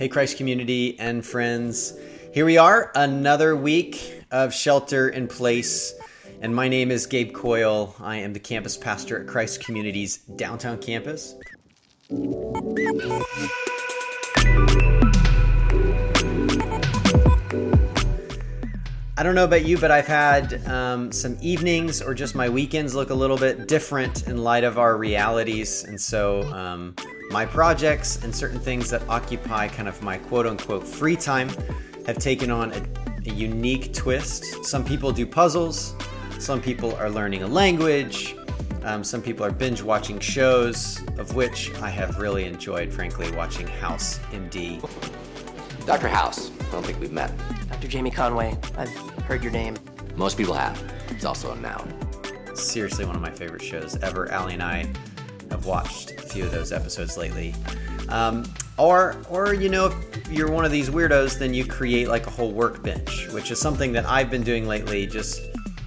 Hey, Christ community and friends. Here we are, another week of shelter in place. And my name is Gabe Coyle. I am the campus pastor at Christ Community's downtown campus. I don't know about you, but I've had um, some evenings or just my weekends look a little bit different in light of our realities. And so, um, my projects and certain things that occupy kind of my quote unquote free time have taken on a, a unique twist. Some people do puzzles, some people are learning a language, um, some people are binge watching shows, of which I have really enjoyed, frankly, watching House MD. Dr. House. I don't think we've met. Dr. Jamie Conway, I've heard your name. Most people have. It's also a noun. Seriously, one of my favorite shows ever. Allie and I have watched a few of those episodes lately. Um, or, or you know, if you're one of these weirdos, then you create like a whole workbench, which is something that I've been doing lately. Just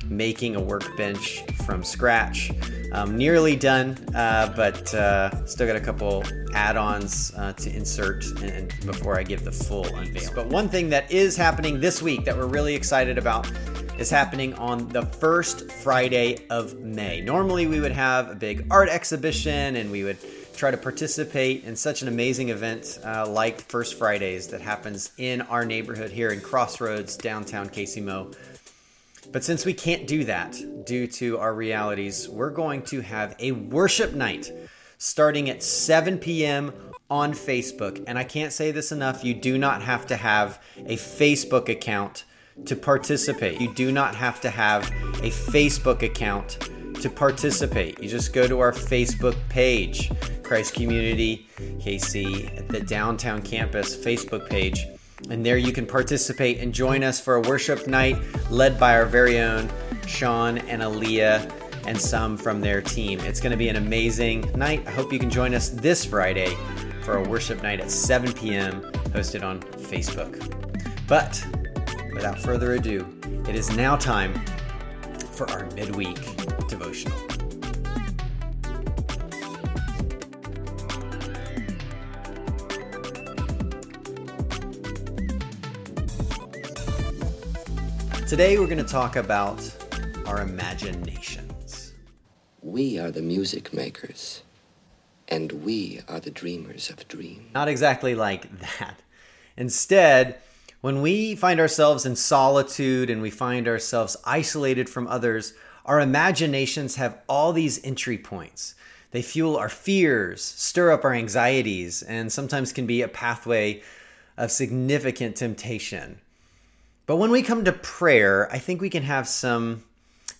making a workbench from scratch. Um, nearly done, uh, but uh, still got a couple add-ons uh, to insert and, and before I give the full unveil. But one thing that is happening this week that we're really excited about is happening on the first Friday of May. Normally, we would have a big art exhibition and we would try to participate in such an amazing event uh, like First Fridays that happens in our neighborhood here in Crossroads, downtown Mo. But since we can't do that due to our realities, we're going to have a worship night starting at 7 p.m. on Facebook. And I can't say this enough you do not have to have a Facebook account to participate. You do not have to have a Facebook account to participate. You just go to our Facebook page, Christ Community KC, the downtown campus Facebook page and there you can participate and join us for a worship night led by our very own Sean and Aaliyah and some from their team. It's going to be an amazing night. I hope you can join us this Friday for a worship night at 7 p.m. hosted on Facebook. But without further ado, it is now time for our midweek devotional. Today we're going to talk about our imaginations. We are the music makers, and we are the dreamers of dreams. Not exactly like that. Instead, when we find ourselves in solitude and we find ourselves isolated from others, our imaginations have all these entry points. They fuel our fears, stir up our anxieties, and sometimes can be a pathway of significant temptation. But when we come to prayer, I think we can have some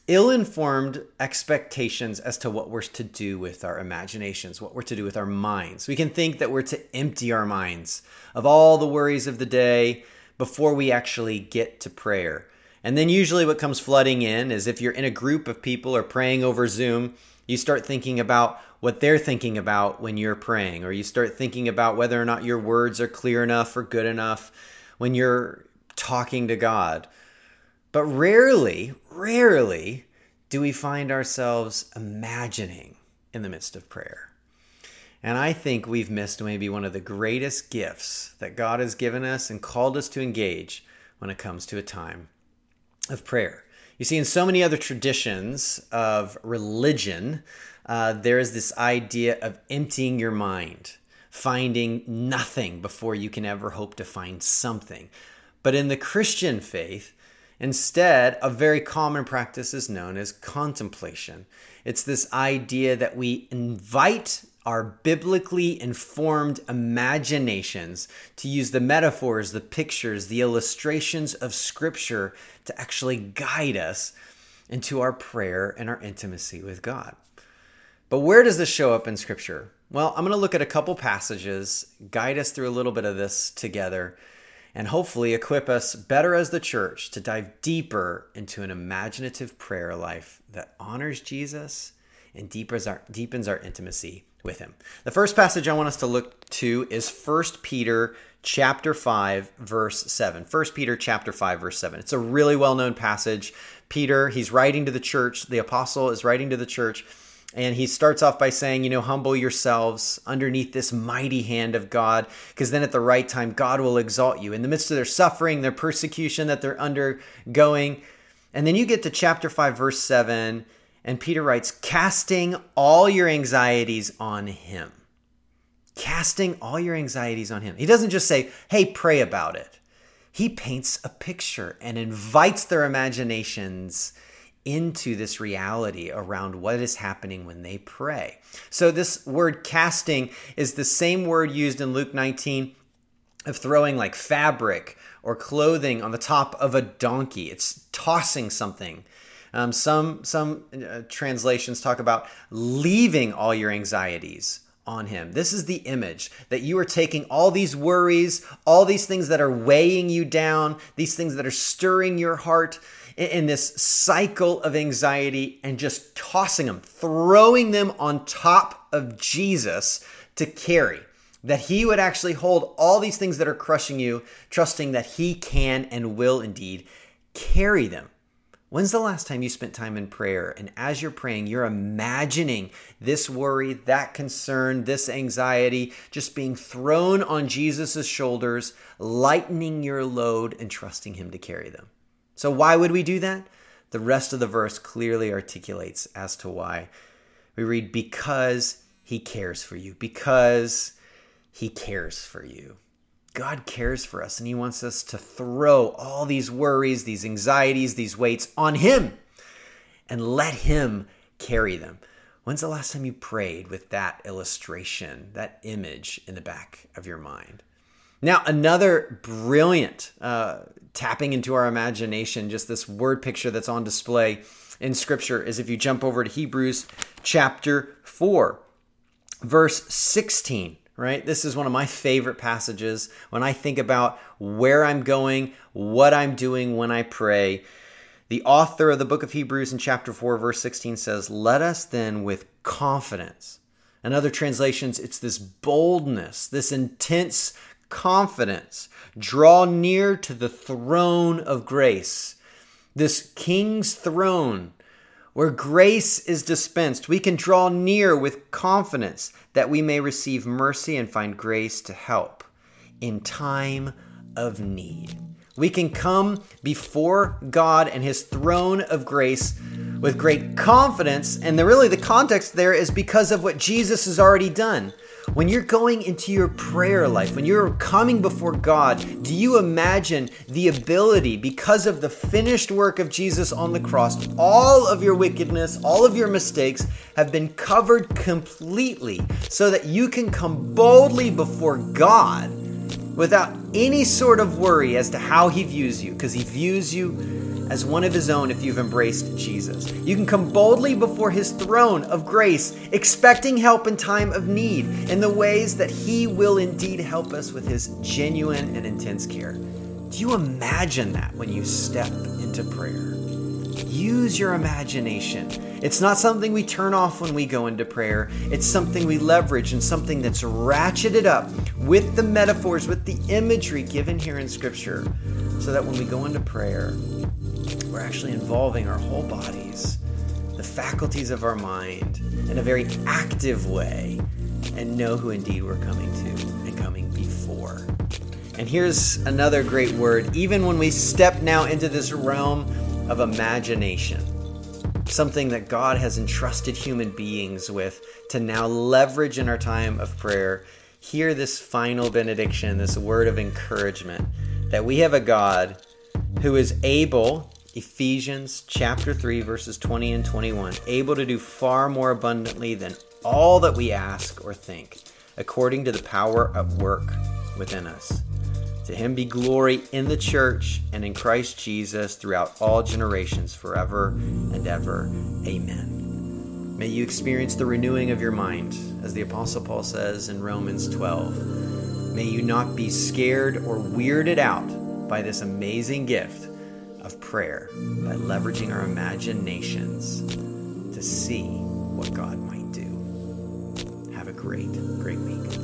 ill informed expectations as to what we're to do with our imaginations, what we're to do with our minds. We can think that we're to empty our minds of all the worries of the day before we actually get to prayer. And then usually what comes flooding in is if you're in a group of people or praying over Zoom, you start thinking about what they're thinking about when you're praying, or you start thinking about whether or not your words are clear enough or good enough when you're talking to God. But rarely, rarely do we find ourselves imagining in the midst of prayer. And I think we've missed maybe one of the greatest gifts that God has given us and called us to engage when it comes to a time of prayer. You see, in so many other traditions of religion, uh, there is this idea of emptying your mind, finding nothing before you can ever hope to find something. But in the Christian faith, instead, a very common practice is known as contemplation. It's this idea that we invite our biblically informed imaginations to use the metaphors, the pictures, the illustrations of Scripture to actually guide us into our prayer and our intimacy with God. But where does this show up in Scripture? Well, I'm going to look at a couple passages, guide us through a little bit of this together, and hopefully equip us better as the church to dive deeper into an imaginative prayer life that honors Jesus and deepens our, deepens our intimacy with him. The first passage I want us to look to is 1 Peter chapter 5 verse 7. 1 Peter chapter 5 verse 7. It's a really well-known passage. Peter, he's writing to the church, the apostle is writing to the church And he starts off by saying, you know, humble yourselves underneath this mighty hand of God, because then at the right time, God will exalt you. In the midst of their suffering, their persecution that they're undergoing. And then you get to chapter 5, verse 7, and Peter writes, casting all your anxieties on him. Casting all your anxieties on him. He doesn't just say, hey, pray about it. He paints a picture and invites their imaginations into this reality around what is happening when they pray. So, this word casting is the same word used in Luke 19 of throwing like fabric or clothing on the top of a donkey. It's tossing something. Um, some some uh, translations talk about leaving all your anxieties on him. This is the image that you are taking all these worries, all these things that are weighing you down, these things that are stirring your heart, in this cycle of anxiety and just tossing them, throwing them on top of Jesus to carry. That he would actually hold all these things that are crushing you, trusting that he can and will indeed carry them. When's the last time you spent time in prayer? And as you're praying, you're imagining this worry, that concern, this anxiety just being thrown on Jesus' shoulders, lightening your load and trusting him to carry them. So, why would we do that? The rest of the verse clearly articulates as to why. We read, Because he cares for you, because he cares for you. God cares for us, and he wants us to throw all these worries, these anxieties, these weights on him and let him carry them. When's the last time you prayed with that illustration, that image in the back of your mind? Now, another brilliant uh, tapping into our imagination, just this word picture that's on display in Scripture, is if you jump over to Hebrews chapter 4, verse 16 right? This is one of my favorite passages when I think about where I'm going, what I'm doing when I pray. The author of the book of Hebrews in chapter 4, verse 16 says, Let us then with confidence. In other translations, it's this boldness, this intense confidence. Draw near to the throne of grace, this king's throne where grace is dispensed. We can draw near with confidence that we may receive mercy and find grace to help in time of need. We can come before God and his throne of grace with great confidence. And the, really, the context there is because of what Jesus has already done. When you're going into your prayer life, when you're coming before God, do you imagine the ability, because of the finished work of Jesus on the cross, all of your wickedness, all of your mistakes have been covered completely so that you can come boldly before God without any sort of worry as to how He views you, because He views you as one of his own if you've embraced Jesus. You can come boldly before his throne of grace, expecting help in time of need in the ways that he will indeed help us with his genuine and intense care. Do you imagine that when you step into prayer? Use your imagination. It's not something we turn off when we go into prayer. It's something we leverage and something that's ratcheted up with the metaphors, with the imagery given here in Scripture, so that when we go into prayer, we're actually involving our whole bodies, the faculties of our mind, in a very active way, and know who indeed we're coming to and coming before. And here's another great word, even when we step now into this realm of imagination, something that God has entrusted human beings with to now leverage in our time of prayer. Hear this final benediction, this word of encouragement that we have a God who is able Ephesians chapter 3, verses 20 and 21, able to do far more abundantly than all that we ask or think, according to the power at work within us. To him be glory in the church and in Christ Jesus throughout all generations, forever and ever. Amen. May you experience the renewing of your mind, as the Apostle Paul says in Romans 12. May you not be scared or weirded out by this amazing gift of prayer by leveraging our imaginations to see what God might do. Have a great, great week.